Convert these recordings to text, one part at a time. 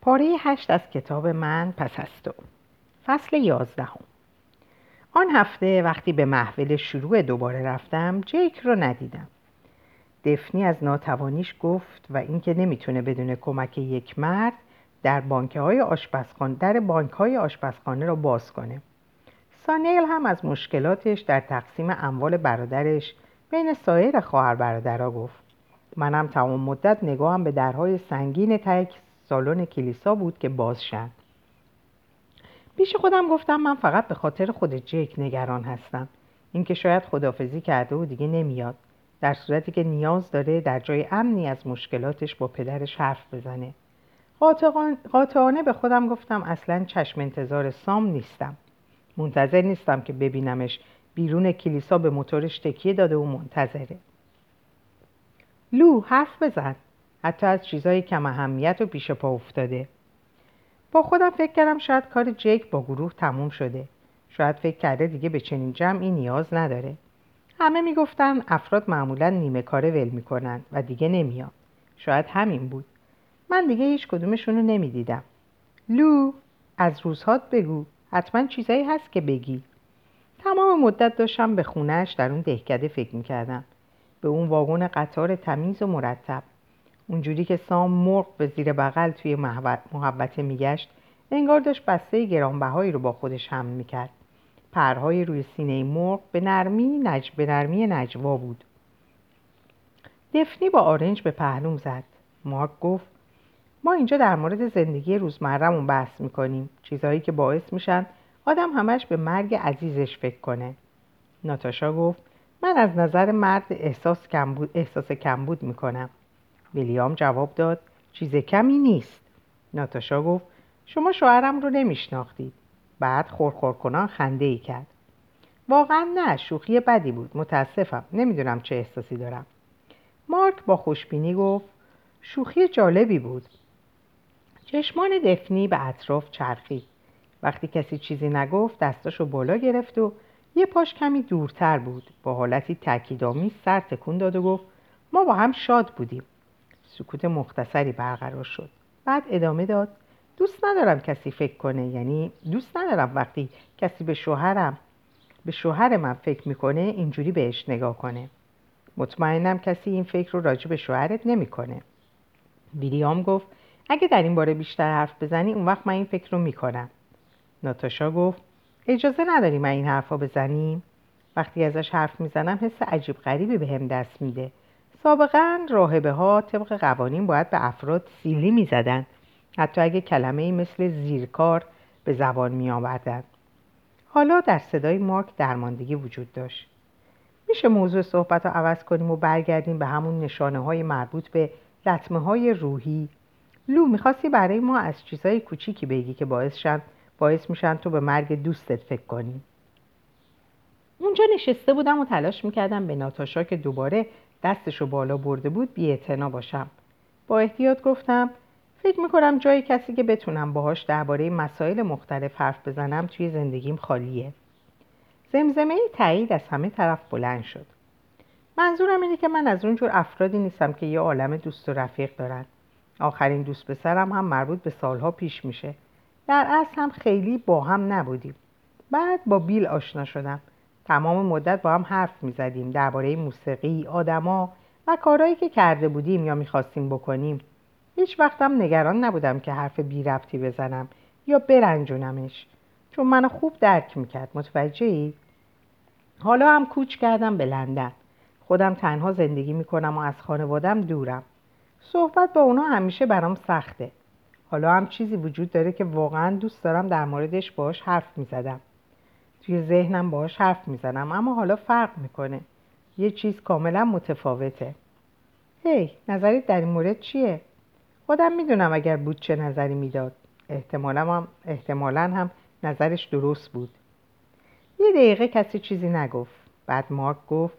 پاره هشت از کتاب من پس از تو. فصل یازدهم. آن هفته وقتی به محفل شروع دوباره رفتم جیک رو ندیدم. دفنی از ناتوانیش گفت و اینکه نمی‌تونه بدون کمک یک مرد در بانک های آشپزخانه در بانک های آشپزخانه را باز کنه. سانیل هم از مشکلاتش در تقسیم اموال برادرش بین سایر خواهر برادرها گفت. منم تمام مدت نگاهم به درهای سنگین تک سالن کلیسا بود که باز شد پیش خودم گفتم من فقط به خاطر خود جیک نگران هستم. اینکه شاید خدافزی کرده و دیگه نمیاد. در صورتی که نیاز داره در جای امنی از مشکلاتش با پدرش حرف بزنه. قاطعانه به خودم گفتم اصلا چشم انتظار سام نیستم. منتظر نیستم که ببینمش بیرون کلیسا به موتورش تکیه داده و منتظره. لو حرف بزن. حتی از چیزهای کم اهمیت و پیش پا افتاده. با خودم فکر کردم شاید کار جیک با گروه تموم شده. شاید فکر کرده دیگه به چنین جمعی نیاز نداره. همه می‌گفتن افراد معمولا نیمه کاره ول می‌کنن و دیگه نمیاد شاید همین بود. من دیگه هیچ کدومشون رو نمی‌دیدم. لو از روزهات بگو. حتما چیزایی هست که بگی. تمام مدت داشتم به خونهش در اون دهکده فکر می‌کردم. به اون واگن قطار تمیز و مرتب. اونجوری که سام مرغ به زیر بغل توی محبته میگشت انگار داشت بسته گرانبهایی رو با خودش هم می‌کرد. پرهای روی سینه مرغ به نرمی نج... به نرمی نجوا بود. دفنی با آرنج به پهلوم زد. مارک گفت ما اینجا در مورد زندگی روزمرهمون بحث می‌کنیم. چیزهایی که باعث میشن آدم همش به مرگ عزیزش فکر کنه. ناتاشا گفت من از نظر مرد احساس کمبود, احساس کمبود می‌کنم. ویلیام جواب داد چیز کمی نیست. ناتاشا گفت شما شوهرم رو نمیشناختید. بعد خورخور کنان خنده ای کرد. واقعا نه شوخی بدی بود. متاسفم. نمی‌دونم چه احساسی دارم. مارک با خوشبینی گفت شوخی جالبی بود. چشمان دفنی به اطراف چرخید. وقتی کسی چیزی نگفت دستاشو بالا گرفت و یه پاش کمی دورتر بود. با حالتی تاکیدآمیز سر تکون داد و گفت ما با هم شاد بودیم. سکوت مختصری برقرار شد. بعد ادامه داد دوست ندارم کسی فکر کنه یعنی دوست ندارم وقتی کسی به شوهرم به شوهر من فکر می‌کنه اینجوری بهش نگاه کنه. مطمئنم کسی این فکر رو راجع به شوهرت نمی‌کنه. ویلیام گفت اگه در این باره بیشتر حرف بزنی اون وقت من این فکر رو می‌کنم. ناتاشا گفت اجازه نداری من این حرفا بزنیم؟ وقتی ازش حرف می‌زنم حس عجیب غریبی به هم دست میده. سابقا راهبه ها طبق قوانین باید به افراد سیلی می‌زدن حتی اگه کلمه مثل زیرکار به زبان می آوردن. حالا در صدای مارک درماندگی وجود داشت. میشه موضوع صحبت رو عوض کنیم و برگردیم به همون نشانه های مربوط به لطمه های روحی. لو می‌خواستی برای ما از چیزهای کوچیکی بگی که باعث, شن باعث میشن تو به مرگ دوستت فکر کنی؟ اونجا نشسته بودم و تلاش می‌کردم به ناتاشا که دوباره دستشو بالا برده بود بی باشم. با احتیاط گفتم فکر می‌کنم جای کسی که بتونم باهاش درباره مسائل مختلف حرف بزنم توی زندگیم خالیه. زمزمه ای تایید از همه طرف بلند شد. منظورم اینه که من از اونجور افرادی نیستم که یه عالم دوست و رفیق دارن. آخرین دوست پسرم هم مربوط به سالها پیش میشه. در اصل هم خیلی با هم نبودیم. بعد با بیل آشنا شدم. تمام مدت با هم حرف می‌زدیم درباره موسیقی آدما و کارهایی که کرده بودیم یا می‌خواستیم بکنیم. هیچ وقتم نگران نبودم که حرف بی ربطی بزنم یا برنجونمش چون منو خوب درک می‌کرد. متوجه ای؟ حالا هم کوچ کردم به لندن. خودم تنها زندگی می‌کنم و از خانوادم دورم. صحبت با اونا همیشه برام سخته. حالا هم چیزی وجود داره که واقعا دوست دارم در موردش باش حرف می‌زدم. توی ذهنم باش حرف می‌زنم اما حالا فرق می‌کنه. یه چیز کاملا متفاوته. هی نظرت در این مورد چیه؟ خودم می‌دونم اگر بود چه نظری می‌داد. احتمالا هم, احتمالا هم نظرش درست بود. یه دقیقه کسی چیزی نگفت. بعد مارک گفت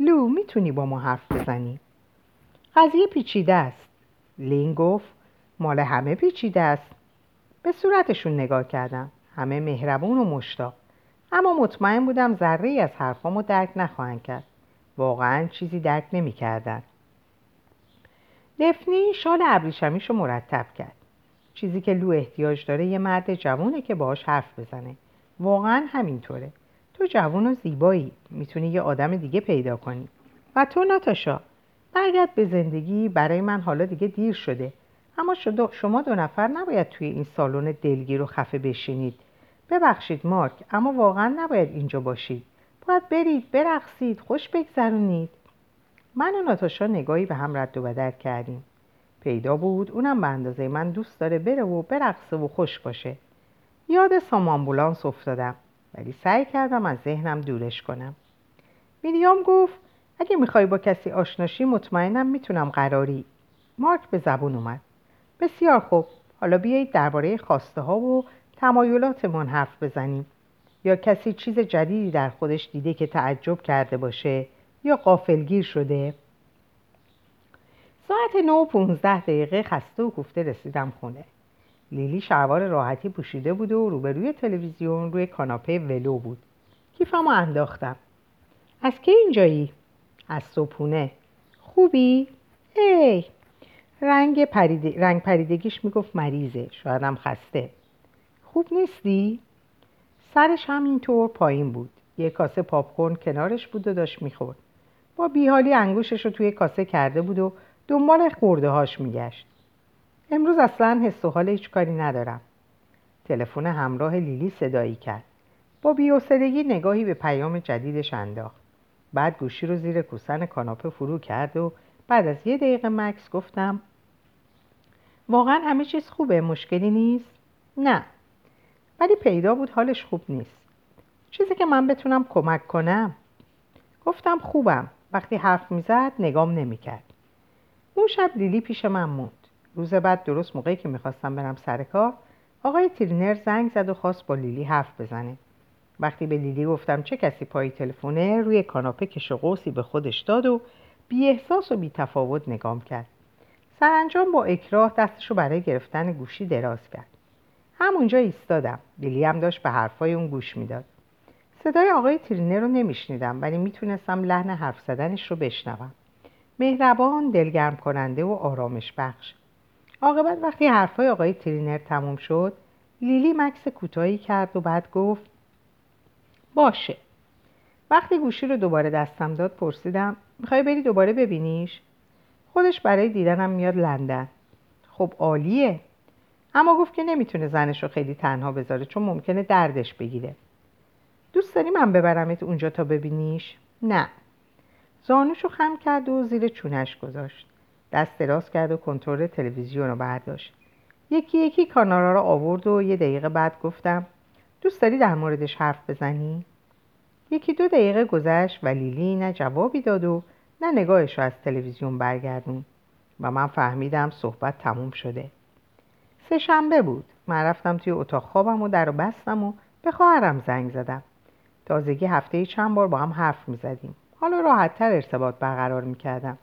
لو می‌تونی با ما حرف بزنی؟ قضیه پیچیده است. لین گفت مال همه پیچیده است. به صورتشون نگاه کردم. همه مهربون و مشتاق. اما مطمئن بودم ذره از حرفامو درک نخواهند کرد. واقعا چیزی درک نمی‌کردند. دفنی شال ابریشمیش رو مرتب کرد. چیزی که لو احتیاج داره یه مرد جوونه که باهاش حرف بزنه. واقعا همینطوره. تو جوون و زیبایی. می‌تونی یه آدم دیگه پیدا کنی. و تو ناتاشا برگرد به زندگی. برای من حالا دیگه دیر شده. اما شما دو نفر نباید توی این سالن دلگیر و خفه بشینید. ببخشید مارک اما واقعا نباید اینجا باشید. باید برید برقصید خوش بگذرونید. من و ناتاشا نگاهی به هم رد و بدر کردیم. پیدا بود اونم به اندازه من دوست داره بره و برقصه و خوش باشه. یاد سامانبولانس افتادم ولی سعی کردم از ذهنم دورش کنم. میریام گفت اگه می‌خوای با کسی آشناشی مطمئنم می‌تونم قراری. مارک به زبون اومد. بسیار خوب. حالا بیایید درباره خواسته ها و تمایلاتمان حرف بزنیم. یا کسی چیز جدیدی در خودش دیده که تعجب کرده باشه یا قافلگیر شده. ساعت 9 و 15 دقیقه خسته و کوفته رسیدم خونه. لیلی شلوار راحتی پوشیده بود و روبروی تلویزیون روی کاناپه ولو بود. کیفمو انداختم. از کی اینجایی؟ از صبحونه. خوبی؟ ای! رنگ, پرید... رنگ پریدگیش می‌گفت مریضه. شایدم خسته. خوب نیستی؟ سرش همینطور پایین بود. یه کاسه پاپکورن کنارش بود و داشت می‌خورد. با بیحالی انگوشش رو توی کاسه کرده بود و دنبال خورده هاش میگشت. امروز اصلا حس و حال هیچ کاری ندارم. تلفن همراه لیلی صدایی کرد. با بیوسدگی نگاهی به پیام جدیدش انداخت. بعد گوشی رو زیر کوسن کاناپه فرو کرد و بعد از یه دقیقه مکس گفتم واقعا همه چیز خوبه مشکلی نیست؟ نه. ولی پیدا بود حالش خوب نیست. چیزی که من بتونم کمک کنم؟ گفتم خوبم. وقتی حرف می‌زد نگام نمی‌کرد. اون شب لیلی پیش من موند. روز بعد درست موقعی که می‌خواستم برم سر کار آقای ترینر زنگ زد و خواست با لیلی حرف بزنه. وقتی به لیلی گفتم چه کسی پای تلفونه روی کاناپه کش قوسی به خودش داد و بی احساس و بی تفاوت نگام کرد. سرانجام با اکراه دستشو برای گرفتن گوشی دراز کرد. همونجا ایستادم. لیلی هم داشت به حرفای اون گوش می‌داد. صدای آقای ترینر رو نمیشنیدم ولی می‌تونستم لحن حرف زدنش رو بشنوم. مهربان دلگرم کننده و آرامش بخش عاقبت وقتی حرفای آقای ترینر تموم شد لیلی مکس کوتاهی کرد و بعد گفت باشه. وقتی گوشی رو دوباره دستم داد پرسیدم می‌خوای بری دوباره ببینیش؟ خودش برای دیدنم میاد لندن. خب عالیه. اما گفت که نمی‌تونه زنش رو خیلی تنها بذاره چون ممکنه دردش بگیره. دوست داری من ببرمت اونجا تا ببینیش؟ نه. زانوشو خم کرد و زیر چونش گذاشت. دست دراز کرد و کنترل تلویزیون رو برداشت. یکی یکی کانالا رو آورد و یه دقیقه بعد گفتم دوست داری در موردش حرف بزنی؟ یکی دو دقیقه گذشت و لیلی نه جوابی داد و نه نگاهش رو از تلویزیون برگردون و من فهمیدم صحبت تموم شده. سه شنبه بود. من رفتم توی اتاق خوابم و در رو بستم و به خواهرم زنگ زدم. تازگی هفته چند بار با هم حرف می‌زدیم حالا راحتتر ارتباط برقرار می‌کردم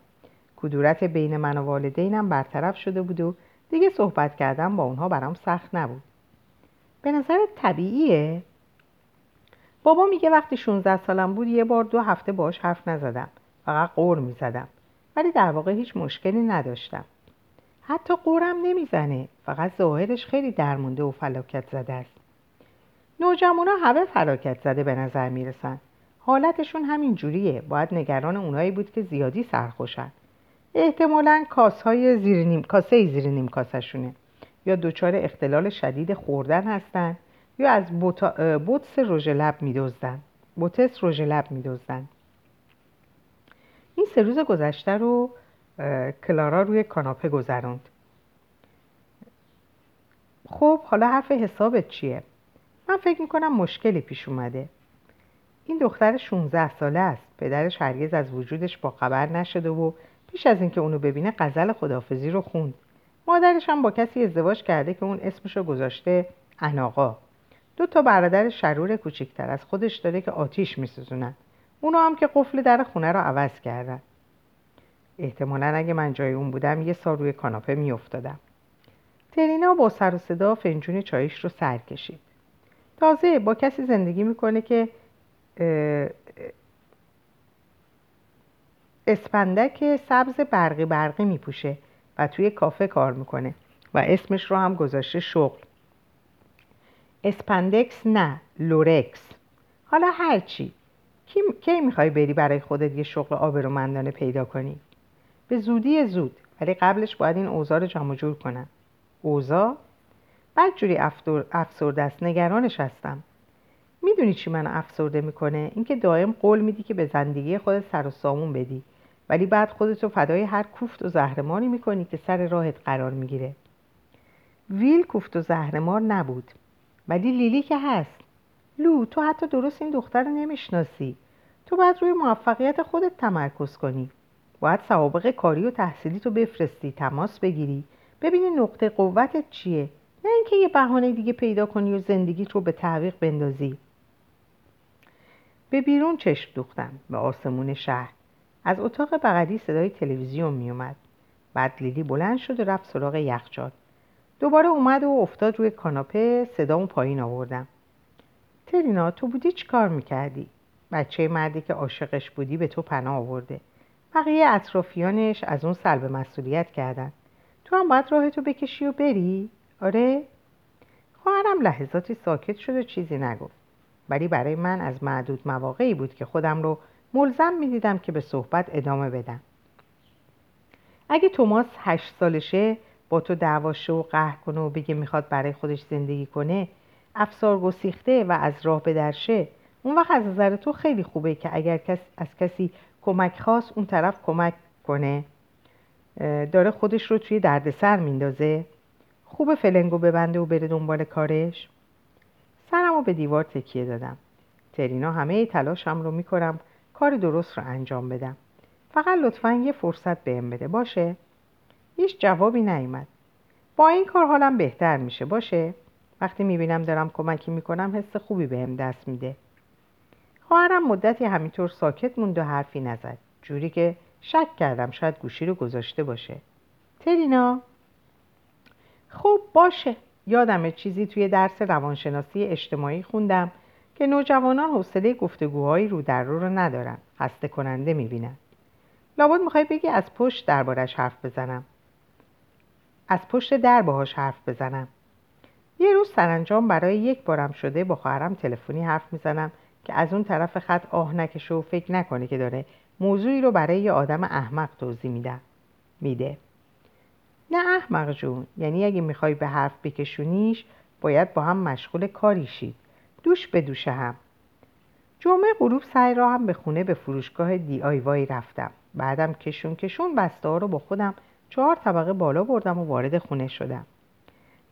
کدورت بین من و والدینم برطرف شده بود و دیگه صحبت کردم با اونها برام سخت نبود. به نظر طبیعیه؟ بابا میگه وقتی 16 سالم بود یه بار دو هفته باش حرف نزدم. فقط قور می‌زدم ولی در واقع هیچ مشکلی نداشتم. حتی قورم نمی‌زنه. فقط ظاهرش خیلی درمونده و فلاکت زده است. نوجوانا همه فلاکت زده به نظر می‌رسن. حالتشون همین جوریه. باید نگران اونایی بود که زیادی سرخوشن. احتمالا کاسهای زیر نیم کاسه زیر نیم کاسشونه یا دچار اختلال شدید خوردن هستن. یا از بوتس رژ لب میدزدن. بوتس رژ لب میدزدن. این سه روز گذشته رو کلارا روی کاناپه گذروند. خب حالا حرف حسابت چیه؟ من فکر می‌کنم مشکلی پیش اومده. این دختر 16 ساله است. پدرش هرگز از وجودش با خبر نشده و پیش از اینکه اونو ببینه غزل خدافزی رو خوند. مادرش هم با کسی ازدواج کرده که اون اسمشو گذاشته اناقا. دو تا برادر شرور کوچکتر از خودش داره که آتیش میسوزونن. اونو هم که قفل در خونه رو عوض کردن. احتمالا اگه من جای اون بودم یه سال روی کاناپه میافتادم. ترینا با سر و صدا فنجون چایش رو سر کشید. تازه با کسی زندگی می‌کنه که spandex سبز برقی برقی میپوشه و توی کافه کار می‌کنه و اسمش رو هم گذاشته شغل. spandex نه lurex. حالا هرچی کی, کی می‌خوای بری برای خودت یه شغل آبرومندانه پیدا کنی؟ به زودی زود ولی قبلش باید این اوضاع رو جمع جور کنم. اوضاع؟ بدجوری افسرده است نگرانش هستم. می‌دونی چی من افسرده می‌کنه؟ اینکه دائم قول میدی که به زندگی خودت سر و سامون بدی. ولی بعد خودتو فدای هر کوفت و زهرماری می‌کنی که سر راهت قرار می‌گیره. ویل کوفت و زهرمار نبود. ولی لیلی که هست. لو تو حتی درست این دختر رو نمی‌شناسی. تو باید روی موفقیت خودت تمرکز کنی. باید سوابق کاری و تحصیلی تو بفرستی تماس بگیری. ببینی نقطه قوتت چیه. نه اینکه یه بهانه دیگه پیدا کنی و زندگیت رو به تعویق بندازی. به بیرون چشم دوختم به آسمون شهر. از اتاق بغلی صدای تلویزیون میومد بعد لیلی بلند شد و رفت سراغ یخچال. دوباره اومد و افتاد روی کاناپه صدامو پایین آوردم. ترینا تو بودی چی کار می‌کردی؟ بچه مردی که عاشقش بودی به تو پناه آورده. بقیه اطرافیانش از اون سلب مسئولیت کردن تو هم باید راهتو بکشی و بری؟ آره؟ خواهرم لحظاتی ساکت شد و چیزی نگفت ولی برای من از معدود مواقعی بود که خودم رو ملزم می‌دیدم که به صحبت ادامه بدم اگه توماس هشت سالشه با تو دعواشه و قهر کنه و بگه می‌خواد برای خودش زندگی کنه افسار گسیخته و از راه بدرشه اون وقت از نظر تو خیلی خوبه که اگر کس از کسی کمک خواست اون طرف کمک کنه. داره خودش رو توی دردسر میندازه. خوب فلنگو ببنده و بره دنبال کارش. سرم رو به دیوار تکیه دادم. ترینا همه تلاشم رو می‌کنم کار درست رو انجام بدم. فقط لطفا یه فرصت بهم بده. باشه؟ هیچ جوابی نیومد. با این کار حالم بهتر میشه. باشه؟ وقتی می‌بینم دارم کمکی می‌کنم حس خوبی بهم دست میده. خواهرم مدتی همینطور ساکت موند و حرفی نزد. جوری که شک کردم شاید گوشی رو گذاشته باشه. ترینا؟ خب باشه. یادم چیزی توی درس روانشناسی اجتماعی خوندم که نوجوانان حوصله گفتگوهایی رو در رو رو ندارن. خسته کننده می‌بینن. لابد می‌خوای بگی از پشت دربارش حرف بزنم. از پشت در باهاش حرف بزنم. یه روز سرانجام برای یک بارم شده با خواهرم تلفنی حرف می‌زنم. که از اون طرف خط آه نکشه و فکر نکنه که داره موضوعی رو برای یه آدم احمق توضیح میده. میده. نه احمق جون یعنی اگه می‌خوای به حرف بکشونیش باید با هم مشغول کاری شید دوش به دوش هم. جمعه غروب سعی را هم به خونه به فروشگاه دی آی وای رفتم. بعدم کشون کشون بسته رو با خودم چهار طبقه بالا بردم و وارد خونه شدم.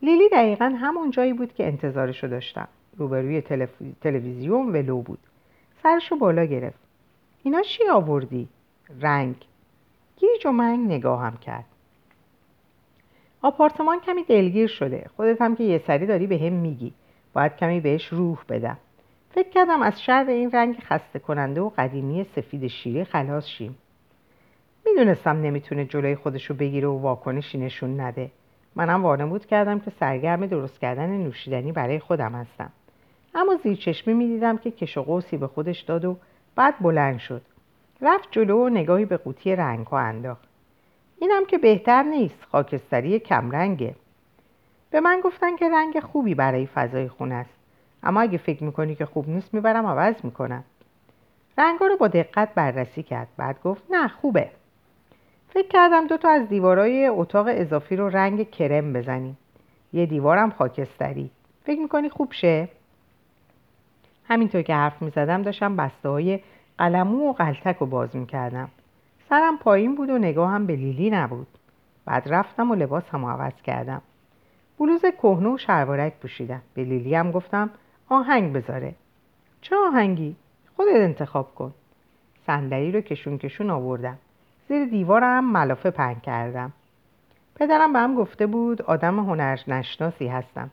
لیلی دقیقا همون جایی بود که انتظارشو داشتم. روبروی تلویزیون ولو بود. سرشو بالا گرفت. اینا چی آوردی؟ رنگ. گیج و منگ نگاهم کرد. آپارتمان کمی دلگیر شده. خودت هم که یه سری داری به هم میگی. باید کمی بهش روح بدم. فکر کردم از شر این رنگ خسته کننده و قدیمی سفید شیره خلاص شیم. می‌دونستم نمی‌تونه جلوی خودشو بگیره و واکنشی نشون نده. منم وانمود کردم که سرگرم درست کردن نوشیدنی برای خودم هستم. اما زیر چشمی می‌دیدم که کش و قوسی به خودش داد و بعد بلند شد. رفت جلو و نگاهی به قوطی رنگ ها انداخت. اینم که بهتر نیست خاکستری کمرنگه. به من گفتن که رنگ خوبی برای فضای خونه است. اما اگه فکر می‌کنی که خوب نیست می‌برم عوض می‌کنم. رنگا رو با دقت بررسی کرد. بعد گفت نه خوبه. فکر کردم دو تا از دیوارای اتاق اضافی رو رنگ کرم بزنیم. یه دیوارم خاکستری. فکر می‌کنی خوب شه؟ همینطور که حرف می‌زدم داشتم بسته های قلمو و قلتک رو باز می‌کردم. سرم پایین بود و نگاهم به لیلی نبود. بعد رفتم و لباس هم عوض کردم. بلوز کهنه و شلوارک پوشیدم. به لیلی هم گفتم آهنگ بذاره. چه آهنگی؟ خودت انتخاب کن. صندلی رو کشون کشون آوردم. زیر دیوارم ملافه پهن کردم. پدرم به هم گفته بود آدم هنر نشناسی هستم.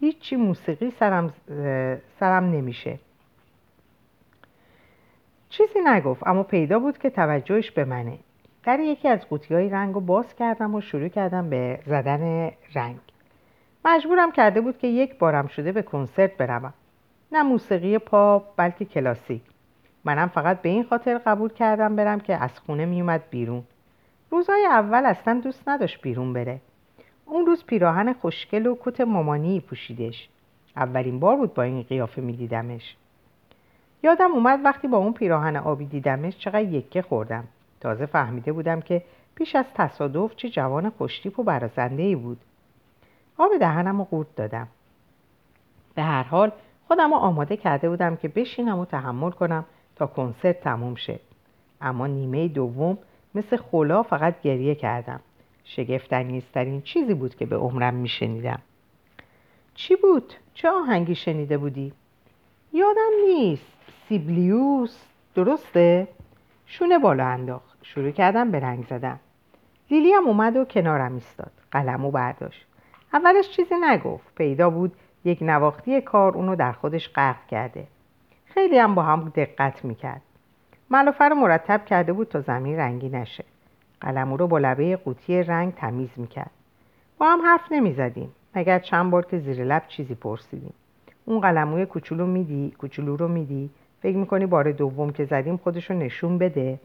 هیچی موسیقی سرم, سرم نمیشه. چیزی نگفت اما پیدا بود که توجهش به منه. در یکی از قوطی های رنگ رو باز کردم و شروع کردم به زدن رنگ. مجبورم کرده بود که یک بارم شده به کنسرت بروم. نه موسیقی پاپ بلکه کلاسیک. منم فقط به این خاطر قبول کردم برم که از خونه میومد بیرون. روزهای اول اصلا دوست نداشت بیرون بره. اون روز پیراهن خوشگل و کت مامانی پوشیدش. اولین بار بود با این قیافه میدیدمش. یادم اومد وقتی با اون پیراهن آبی دیدمش چقدر یکه خوردم. تازه فهمیده بودم که پیش از تصادف چه جوان خوشتیپ و برازنده ای بود. آب دهنم رو قورت دادم. به هر حال خودم آماده کرده بودم که بشینم و تحمل کنم تا کنسرت تموم شه. اما نیمه دوم مثل خلا فقط گریه کردم. شگفتانگیزترین چیزی بود که به عمرم میشنیدم. چی بود؟ چه آهنگی شنیده بودی؟ یادم نیست. سیبلیوس. درسته؟ شونه بالا انداخت. شروع کردم به رنگ زدم لیلی هم اومد و کنارم ایستاد. قلمو برداشت. اولش چیزی نگفت. پیدا بود. یک نواختی کار اونو در خودش غرق کرده. خیلی هم با هم دقت می‌کرد. ملافه رو مرتب کرده بود تا زمین رنگی نشه. قلمو رو با لبه قوطی رنگ تمیز می‌کرد. با هم حرف نمی‌زدیم. مگر چند بار که زیر لب چیزی پرسیدیم. اون قلموی کوچولو میدی؟ کوچولو رو میدی؟ فکر می‌کنی بار دوم که زدیم خودش رو نشون بده؟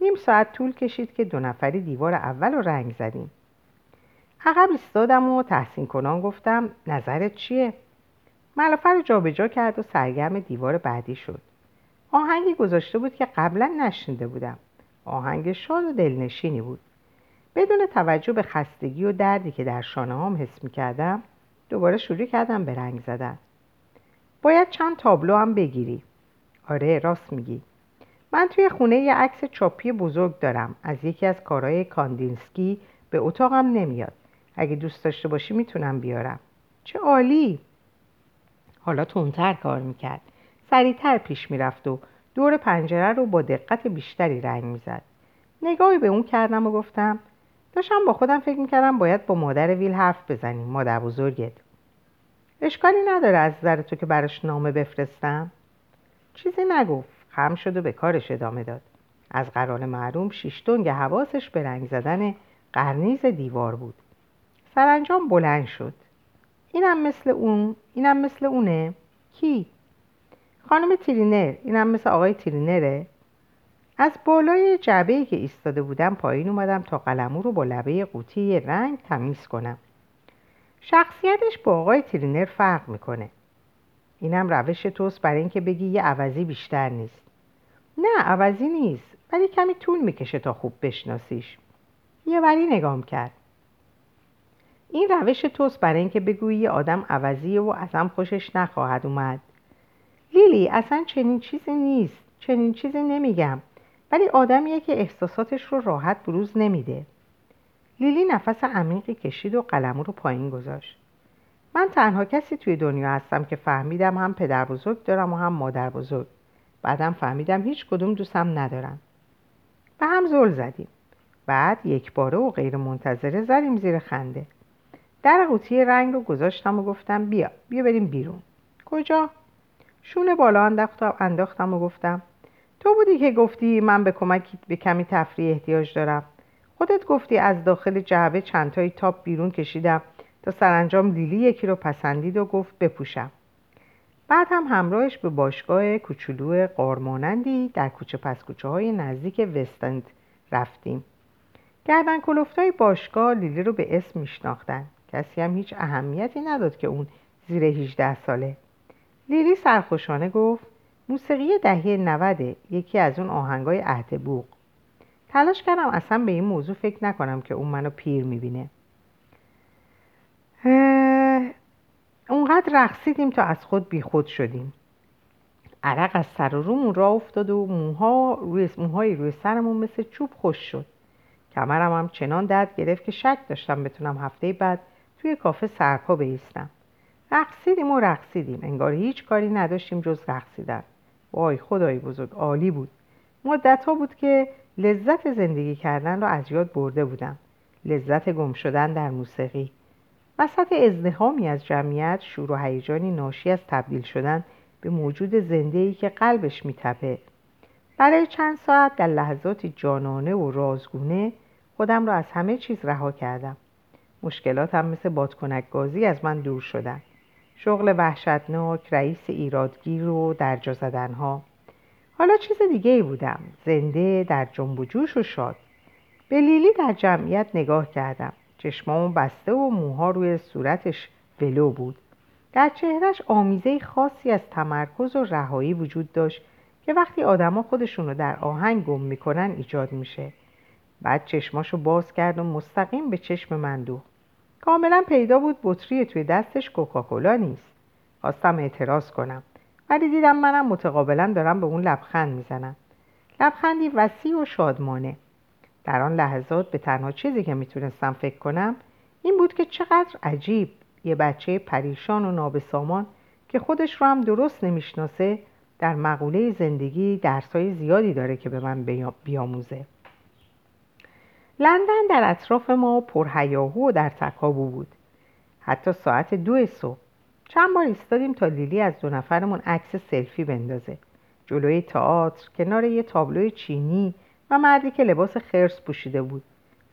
نیم ساعت طول کشید که دو نفری دیوار اول رو رنگ زدیم. عقب ایستادم و تحسین کنان گفتم نظرت چیه؟ ملافه رو جابجا کرد و سرگرم دیوار بعدی شد. آهنگی گذاشته بود که قبلا نشنیده بودم. آهنگ شاد و دلنشینی بود. بدون توجه به خستگی و دردی که در شانه هم حس می کردم دوباره شروع کردم به رنگ زدن. باید چند تابلو هم بگیری. آره راست میگی. من توی خونه یه عکس چاپی بزرگ دارم. از یکی از کارهای کاندینسکی به اتاقم نمیاد. اگه دوست داشته باشی می‌تونم بیارم. چه عالی! حالا تونتر کار می‌کرد. سریعتر پیش می‌رفت و دور پنجره رو با دقت بیشتری رنگ می‌زد. نگاهی به اون کردم و گفتم داشتم با خودم فکر می‌کردم باید با مادر ویل حرف بزنیم مادر بزرگت. اشکالی نداره از نظر تو که براش نامه بفرستم. چیزی نگفت خم شد و به کارش ادامه داد. از قرار معلوم شیشتونگ حواسش به رنگ زدن قرنیز دیوار بود. سرانجام بلند شد. اینم مثل اون اینم مثل اونه؟ کی؟ خانم ترینر اینم مثل آقای ترینره. از بالای جعبه که ایستاده بودم پایین اومدم تا قلمو رو با لبه قوطی رنگ تمیز کنم. شخصیتش با آقای ترینر فرق می‌کنه. اینم روش توست برای اینکه بگی یه عوضی بیشتر نیست. نه عوضی نیست ولی کمی طول می‌کشه تا خوب بشناسیش. یه وری نگام کرد. این روش توست برای اینکه بگویی آدم عوضیه و ازم خوشش نخواهد اومد. لیلی اصلا چنین چیزی نیست. چنین چیزی نمیگم. ولی آدمیه که احساساتش رو راحت بروز نمیده. لیلی نفس عمیقی کشید و قلمو رو پایین گذاشت. من تنها کسی توی دنیا هستم که فهمیدم هم پدر بزرگ دارم و هم مادر بزرگ. بعدم فهمیدم هیچ کدوم دوستم ندارم به هم زل زدیم. بعد یک باره و غیر منتظره زدیم زیر خنده. در قوطی رنگ رو گذاشتم و گفتم بیا بیا بریم بیرون. کجا؟ شونه بالا انداختم انداختم و گفتم تو بودی که گفتی من به کمک به کمی تفریح احتیاج دارم. خودت گفتی از داخل جعبه چندتایی تاپ بیرون کشیدم تا سرانجام لیلی یکی رو پسندید و گفت بپوشم. بعد هم همراهش به باشگاه کوچولو قارمانندی در کوچه پس کوچه های نزدیک وستند رفتیم. گردن کلفتای باشگاه لیلی رو به اسم میشناختن. کسی هم هیچ اهمیتی نداد که اون زیر 18 ساله لیلی سرخوشانه گفت موسیقی دهه 90 یکی از اون آهنگای عهد بوق. تلاش کردم اصلا به این موضوع فکر نکنم که اون منو پیر می‌بینه. اونقدر رقصیدیم تا از خود بیخود شدیم. عرق از سر و رومون را افتاد و موها روی موهای روی سرمون مثل چوب خوش شد. کمرم هم چنان درد گرفت که شک داشتم بتونم هفته بعد توی کافه سرپا بیستم. رقصیدیم و رقصیدیم. انگار هیچ کاری نداشتیم جز رقصیدن. وای خدای بزرگ عالی بود. مدت ها بود که لذت زندگی کردن را از یاد برده بودم. لذت گم شدن در موسیقی. وسط ازدهامی از جمعیت شور و هیجانی ناشی از تبدیل شدن به موجود زنده که قلبش میتپه. برای چند ساعت در لحظاتی جانانه و رازگونه خودم را از همه چیز رها کردم. مشکلاتم مثل بادکنک گازی از من دور شدن. شغل وحشتناک رئیس ایرادگیر و درجا زدنها. حالا چیز دیگه ای بودم. زنده در جنب و جوش و شاد. به لیلی در جمعیت نگاه کردم. چشمامو بسته و موها روی صورتش ولو بود. در چهرش آمیزه خاصی از تمرکز و رهایی وجود داشت که وقتی آدما خودشون رو در آهنگ گم می‌کنن ایجاد میشه. بعد چشماشو باز کرد و مستقیم به چشم من دو کاملا پیدا بود بطری توی دستش کوکاکولا نیست. خواستم اعتراض کنم. ولی دیدم منم متقابلا دارم به اون لبخند می‌زنم. لبخندی وسیع و شادمانه. در آن لحظات به تنها چیزی که می‌تونستم فکر کنم این بود که چقدر عجیب یه بچه پریشان و نابسامان که خودش رو هم درست نمی‌شناسه در مقوله زندگی درسای زیادی داره که به من بیاموزه. لندن در اطراف ما پرهیاهو و در تکابو بود. حتی ساعت دو صبح. چند بار ایستادیم تا لیلی از دو نفرمون عکس سلفی بندازه. جلوی تئاتر کنار یه تابلوی چینی و مردی که لباس خرس پوشیده بود.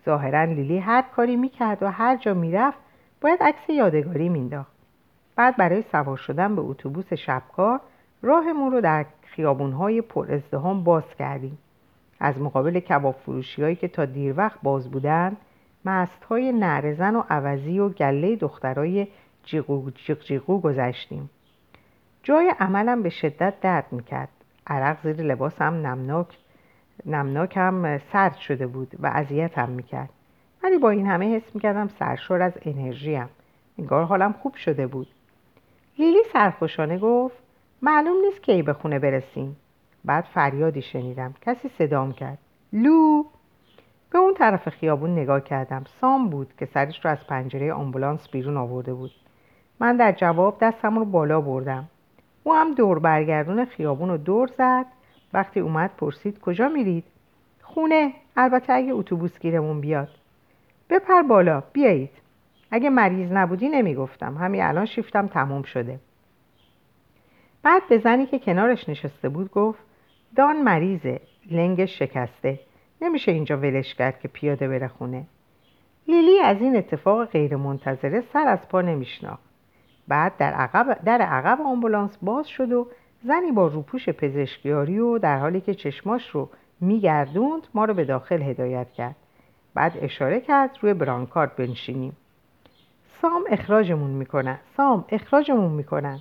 ظاهرا لیلی هر کاری می‌کرد و هر جا می‌رفت باید عکس یادگاری مینداخت بعد برای سوار شدن به اتوبوس شبکار راهمون رو در خیابونهای پر ازدهام باز کردیم. از مقابل کباب فروشی هایی که تا دیر وقت باز بودن مست های نرزن و عوضی و گله دخترای جیغو جیغو گذشتیم. جای عملم به شدت درد می‌کرد. عرق زیر لباسم نمناک نمناکم سرد شده بود و اذیتم می‌کرد. ولی با این همه حس می‌کردم سرشور از انرژیم. انگار حالم خوب شده بود. لیلی سرخوشانه گفت معلوم نیست کی به خونه برسیم. بعد فریادی شنیدم. کسی صدام کرد. لو. به اون طرف خیابون نگاه کردم. سام بود که سرش رو از پنجره آمبولانس بیرون آورده بود. من در جواب دستم رو بالا بردم. او هم دور برگردون خیابون رو دور زد. وقتی اومد پرسید کجا میرید؟ خونه. البته اگه اتوبوس گیرمون بیاد. بپر بالا. بیایید. اگه مریض نبودی نمی‌گفتم. همین الان شیفتم تموم شده. بعد به زنی که کنارش نشسته بود گفت دان مریضه لنگش شکسته. نمیشه اینجا ولش کرد که پیاده بره خونه. لیلی از این اتفاق غیر منتظره سر از پا نمیشناخت. بعد در عقب, در عقب آمبولانس باز شد و زنی با روپوش پزشکیاری و در حالی که چشماش رو میگردوند ما رو به داخل هدایت کرد. بعد اشاره کرد روی برانکارد بنشینیم. سام اخراجمون می‌کنن سام اخراجمون می‌کنن.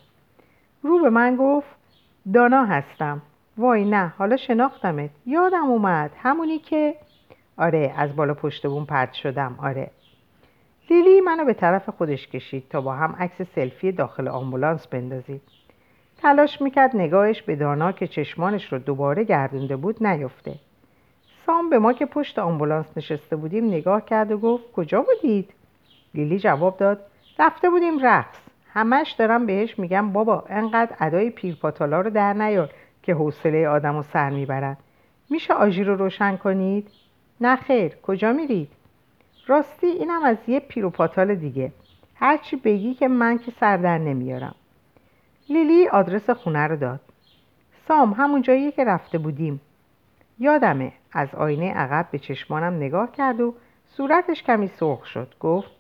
رو به من گفت دانا هستم. وای نه حالا شناختمت. یادم اومد. همونی که آره از بالا پشت بوم پرت شدم. آره. لیلی منو به طرف خودش کشید تا با هم عکس سلفی داخل آمبولانس بندازید تلاش می‌کرد نگاهش به دانا که چشمانش رو دوباره گردونده بود نیفته. سام به ما که پشت آمبولانس نشسته بودیم نگاه کرد و گفت کجا بودید؟ لیلی جواب داد رفته بودیم رقص. همش دارم بهش میگم بابا انقدر ادای پیرپاتالا رو در نیار. که حوصله آدم رو سر می‌برن میشه آژی رو روشن کنید؟ نه خیر کجا میرید؟ راستی اینم از یه پیروپاتال دیگه. هرچی بگی که من که سر در نمیارم. لیلی آدرس خونه رو داد. سام همون جایی که رفته بودیم. یادمه از آینه عقب به چشمانم نگاه کرد و صورتش کمی سرخ شد. گفت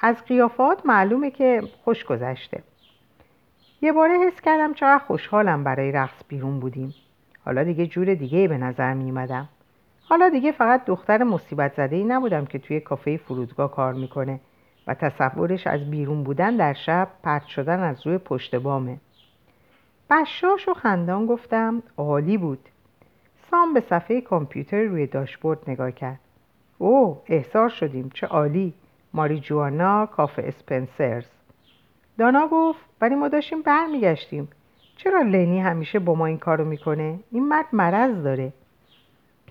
از قیافات معلومه که خوش گذشته. یه باره حس کردم چقدر خوشحالم برای رقص بیرون بودیم. حالا دیگه جور دیگه به نظر می اومدم. حالا دیگه فقط دختر مصیبت زده ای نبودم که توی کافه فرودگاه کار می‌کنه و تصورش از بیرون بودن در شب پرت شدن از روی پشت بامه. بشاش و خندان گفتم عالی بود. سام به صفحه کامپیوتر روی داشبورد نگاه کرد. او احسار شدیم چه عالی! ماری جوانا کافه اسپنسرز. دانا گفت ولی ما داشتیم برمیگشتیم. چرا لنی همیشه با ما این کارو می‌کنه؟ این مرد مرض داره.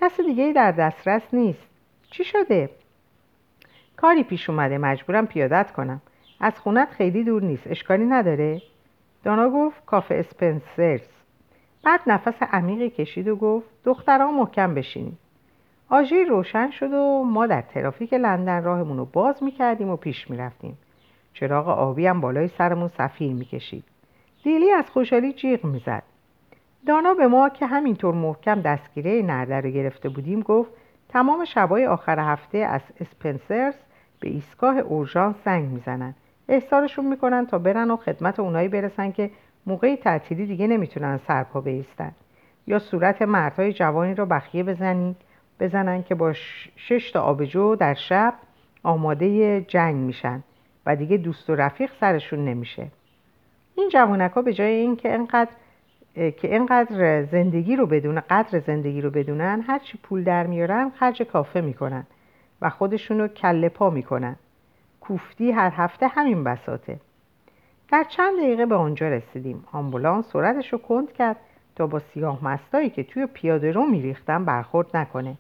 کسی دیگه در دسترس نیست. چی شده؟ کاری پیش اومده مجبورم پیادت کنم. از خونت خیلی دور نیست اشکالی نداره. دانا گفت کافه اسپنسرز. بعد نفس عمیقی کشید و گفت دخترها محکم بشینید. آژیر روشن شد و ما در ترافیک لندن راهمون رو باز می‌کردیم و پیش می‌رفتیم. چراغ آبی هم بالای سرمون سفیر می‌کشید. لیلی از خوشحالی جیغ می‌زد. دانا به ما که همینطور محکم دستگیره نرده رو گرفته بودیم گفت تمام شبای آخر هفته از اسپنسرز به ایستگاه اورژانس زنگ می‌زنن. احضارشون می‌کنن تا برن و خدمت اونایی برسن که موقعی تعطیلی دیگه نمی‌تونن سرپا بیستن. یا صورت مردهای جوانی رو بخیه بزنید بزنن که با شش تا آبجو در شب آماده جنگ میشن. و دیگه دوست و رفیق سرشون نمیشه. این جوانک ها به جای اینکه انقدر که اینقدر زندگی رو بدون قدر زندگی رو بدونن هرچی پول در میارن خرج کافه می‌کنن و خودشون رو کله پا می‌کنن. کوفتی هر هفته همین بساته در چند دقیقه به آنجا رسیدیم. آمبولانس سرعتش رو کند کرد تا با سیاه مستایی که توی پیاده رو میریختن برخورد نکنه.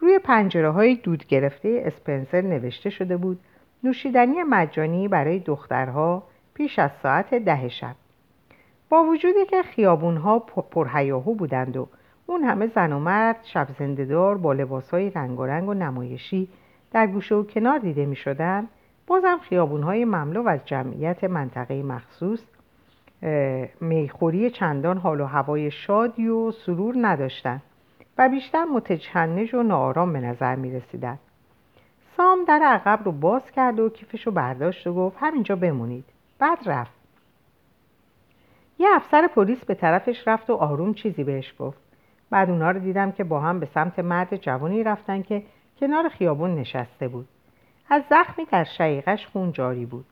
روی پنجره های دود گرفته اسپنسر نوشته شده بود نوشیدنی مجانی برای دخترها پیش از ساعت ده شب با وجودی که خیابون ها پرهیاهو بودند و اون همه زن و مرد شب زندهدار با لباس های رنگ و نمایشی در گوشه و کنار دیده می شدن بازم خیابون های مملو از جمعیت منطقه مخصوص می‌خوری چندان حال و هوای شادی و سرور نداشتند و بیشتر متجنج و ناآرام به نظر می رسیدن. سام در عقب رو باز کرد و کیفش رو برداشت و گفت همینجا بمونید. بعد رفت. یه افسر پلیس به طرفش رفت و آروم چیزی بهش گفت. بعد اونا رو دیدم که با هم به سمت مرد جوانی رفتن که کنار خیابون نشسته بود. از زخمی در شقیقش خون جاری بود.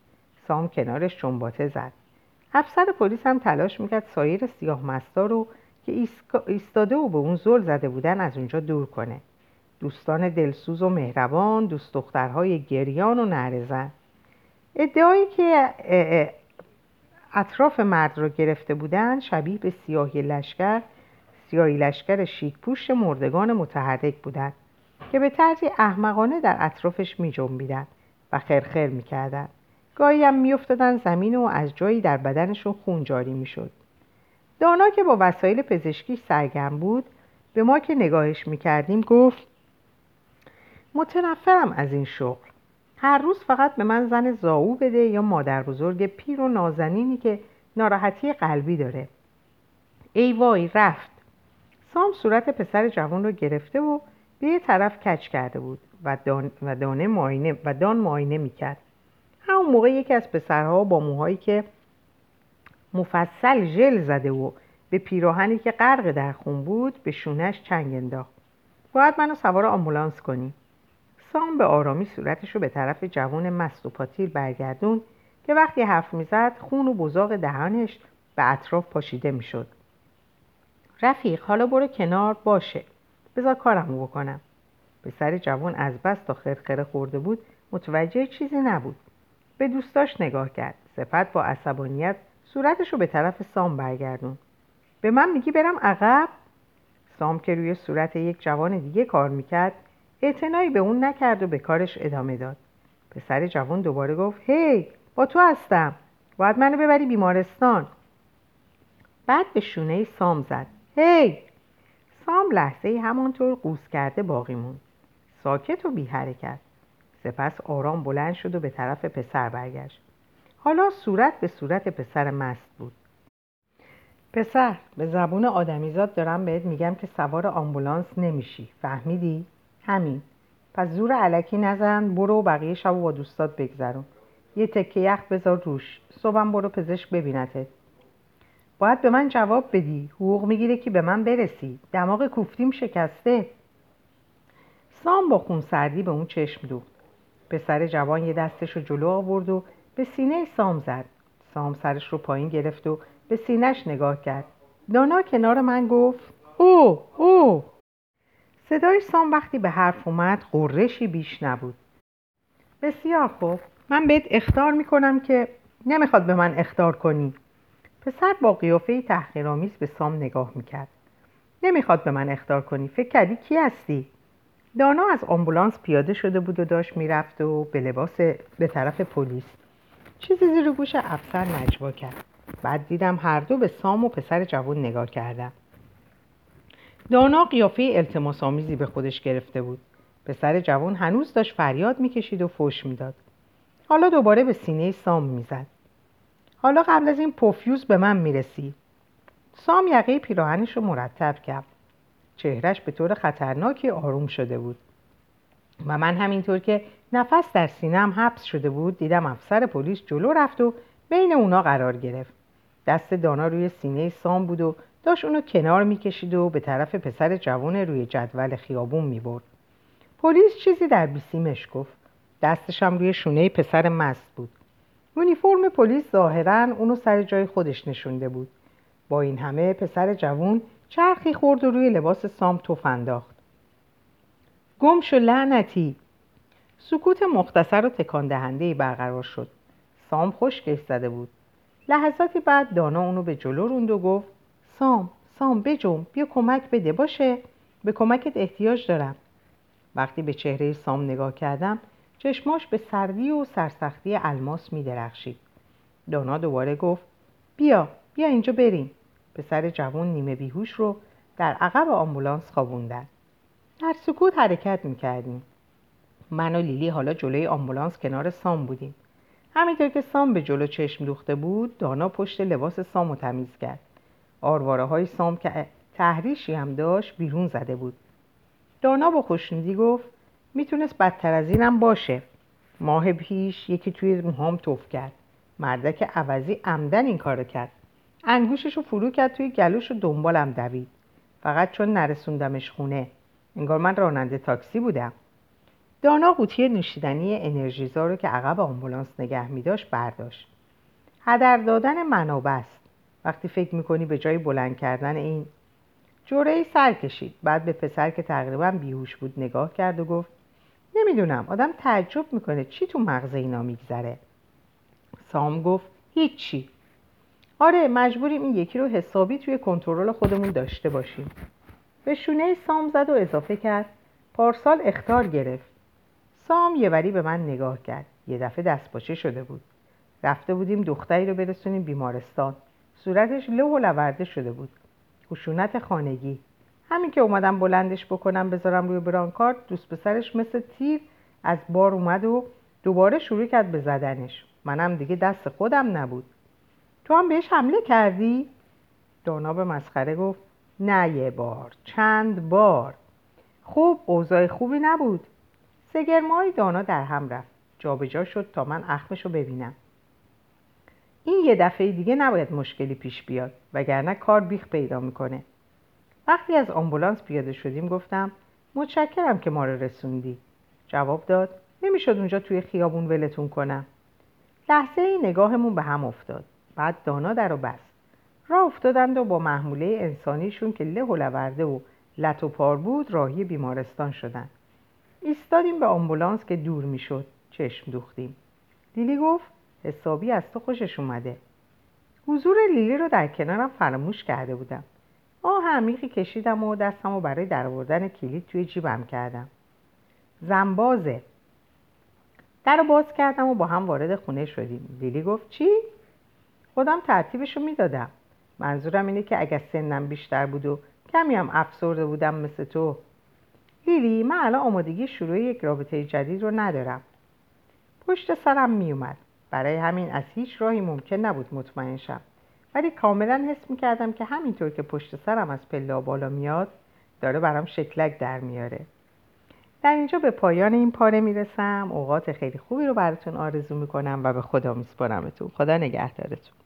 سام کنارش چنباته زد. افسر پلیس هم تلاش می‌کرد سایر سیاه مستا رو که ایستاده و به اون زل زده بودن از اونجا دور کنه. دوستان دلسوز و مهربان دوست دخترهای گریان و نرزن ادعایی که اطراف مرد را گرفته بودند شبیه به سیاهی لشکر سیاهی لشکر شیک پوش مردگان متحرک بودند که به طرزی احمقانه در اطرافش می جنبیدن و خرخر می کردن. گاهی هم می زمین و از جایی در بدنشون خون جاری می شد. دانا که با وسایل پزشکی سرگرم بود به ما که نگاهش می کردیم گفت متنفرم از این شغل. هر روز فقط به من زن زاو بده یا مادر بزرگ پیر و نازنینی که ناراحتی قلبی داره. ای وای رفت. سام صورت پسر جوان رو گرفته و به یه طرف کچ کرده بود و دان, و دانه ماینه و دان معاینه می‌کرد. همون موقع یکی از پسرها با موهایی که مفصل ژل زده و به پیراهنی که غرق در خون بود به شونش چنگ انداخت. باید منو سوار آمبولانس کنی. سام به آرامی صورتش رو به طرف جوان مست و پاتیر برگردون که وقتی حرف می‌زد خون و بزاق دهانش به اطراف پاشیده می‌شد. رفیق حالا برو کنار باشه. بذار کارمو بکنم. پسر جوان از بس تا خرخره خورده بود متوجه چیزی نبود. به دوستاش نگاه کرد. سپت با عصبانیت صورتش رو به طرف سام برگردون به من میگی برم عقب؟ سام که روی صورت یک جوان دیگه کار می‌کرد اعتنایی به اون نکرد و به کارش ادامه داد. پسر جوان دوباره گفت هی با تو هستم. باید منو ببری بیمارستان. بعد به شونه سام زد. هی! سام لحظه همانطور قوس کرده باقی موند. ساکت و بی حرکت سپس آرام بلند شد و به طرف پسر برگشت. حالا صورت به صورت پسر مست بود. پسر به زبون آدمیزاد دارم بهت میگم که سوار آمبولانس نمیشی. فهمیدی؟ همین. پس زور علکی نزن برو بقیه شب با دوستات بگذرون. یه تکه یخ بذار روش صبحم برو پزشک ببینتت. باید به من جواب بدی. حقوق می‌گیره که به من برسی. دماغ کوفتیم شکسته. سام با خونسردی به اون چشم دوخت. پسر جوان یه دستش رو جلو آورد و به سینه سام زد. سام سرش رو پایین گرفت و به سینهش نگاه کرد. دانا کنار من گفت او او صدای سام وقتی به حرف اومد قرشی بیش نبود. بسیار خوب. من بهت اختار می‌کنم که نمی‌خواد به من اختار کنی. پسر با قیافه تحقیرآمیز به سام نگاه می‌کرد. نمی‌خواد به من اختار کنی. فکر کردی کی هستی؟ دانا از آمبولانس پیاده شده بود و داشت می‌رفت و به لباس به طرف پلیس. چیزی زیر گوش افسر نجوا کرد. بعد دیدم هر دو به سام و پسر جوان نگاه کردم دانا قیافه التماس آمیزی به خودش گرفته بود. پسر جوان هنوز داشت فریاد می‌کشید و فوش می‌داد. حالا دوباره به سینه سام می‌زد. حالا قبل از این پوفیوز به من می‌رسی. سام یقه پیراهنش رو مرتب کرد. چهرش به طور خطرناکی آروم شده بود. و من همینطور که نفس در سینم حبس شده بود دیدم افسر پلیس جلو رفت و بین اونا قرار گرفت. دست دانا روی سینه سام بود و داشت اونو کنار می‌کشید و به طرف پسر جوان روی جدول خیابون می‌برد. پلیس چیزی در بیسیمش گفت. دستشم روی شونه پسر مست بود. یونیفرم پلیس ظاهرا اونو سر جای خودش نشونده بود. با این همه پسر جوون چرخی خورد و روی لباس سام توف انداخت. گم شو لعنتی. سکوت مختصر و تکان دهنده برقرار شد. سام خشکش زده بود. لحظاتی بعد دانا اونو به جلو روند و گفت سام سام بجم بیا کمک بده باشه؟ به کمکت احتیاج دارم. وقتی به چهره سام نگاه کردم چشماش به سردی و سرسختی الماس می درخشید. دانا دوباره گفت بیا بیا اینجا بریم. پسر جوان نیمه بیهوش رو در عقب آمبولانس خوابوندن. در سکوت حرکت می‌کردیم من و لیلی حالا جلوی آمبولانس کنار سام بودیم. همینطور که سام به جلو چشم دوخته بود دانا پشت لباس سام تمیز کرد. آرواره های سام که تحریشی هم داشت بیرون زده بود. دانا با خوشنودی گفت می‌تونست بدتر از اینم باشه. ماه پیش یکی توی موهام توف کرد. مردک عوضی عمدن این کارو کرد. انگوشش رو فرو کرد توی گلوش و دنبالم دوید. فقط چون نرسوندمش خونه. انگار من راننده تاکسی بودم. دانا قوطی نوشیدنی انرژیزا رو که عقب آمبولانس نگه می داشت برداشت. هدر دادن منابع است. وقتی فکر می‌کنی به جای بلند کردن این جوره ای سر کشید. بعد به پسر که تقریبا بیهوش بود نگاه کرد و گفت نمی‌دونم آدم تعجب می‌کنه چی تو مغز اینا میگذره. سام گفت هیچی. آره مجبوریم این یکی رو حسابی توی کنترل خودمون داشته باشیم. به شونه سام زد و اضافه کرد پارسال اختار گرفت. سام یه وری به من نگاه کرد. یه دفعه دستپاچه شده بود. رفته بودیم دختری رو برسونیم بیمارستان. صورتش له و لورده شده بود. خشونت خانگی. همین که اومدم بلندش بکنم بذارم روی برانکارد دوست پسرش مثل تیر از بار اومد و دوباره شروع کرد به زدنش. منم دیگه دست خودم نبود. تو هم بهش حمله کردی؟ دانا به مسخره گفت نه یه بار چند بار. خوب اوضاع خوبی نبود. سگرمای دانا در هم رفت. جابجا شد تا من اخمش رو ببینم. این یه دفعه دیگه نباید مشکلی پیش بیاد وگرنه کار بیخ پیدا می‌کنه. وقتی از آمبولانس پیاده شدیم گفتم متشکرم که ما رو رسوندی. جواب داد نمی‌شد اونجا توی خیابون ولتون کنم. لحظه ای نگاهمون به هم افتاد. بعد دانا در و بست راه افتادند و با محموله انسانیشون که له و لورده و لط و پار بود راهی بیمارستان شدند ایستادیم به آمبولانس که دور می‌شد. چشم دوختیم. لیلی گفت حسابی از تو خوشش اومده. حضور لیلی رو در کنارم فراموش کرده بودم. آه عمیقی کشیدم و دستم رو برای درآوردن کلید توی جیبم کردم. زنبازه. در باز کردم و با هم وارد خونه شدیم. لیلی گفت چی؟ خودم ترتیبش رو می‌دادم. منظورم اینه که اگر سنم بیشتر بود و کمی هم افسرده بودم مثل تو. لیلی من الان آمادگی شروع یک رابطه جدید رو ندارم. پشت سرم میومد برای همین از هیچ راهی ممکن نبود مطمئن شم. ولی کاملا حس می‌کردم که همینطور که پشت سرم از پلا بالا میاد داره برام شکلک در میاره. در اینجا به پایان این پاره می‌رسم. اوقات خیلی خوبی رو براتون آرزو می‌کنم و به خدا میسپارمتون. خدا نگهدارتون.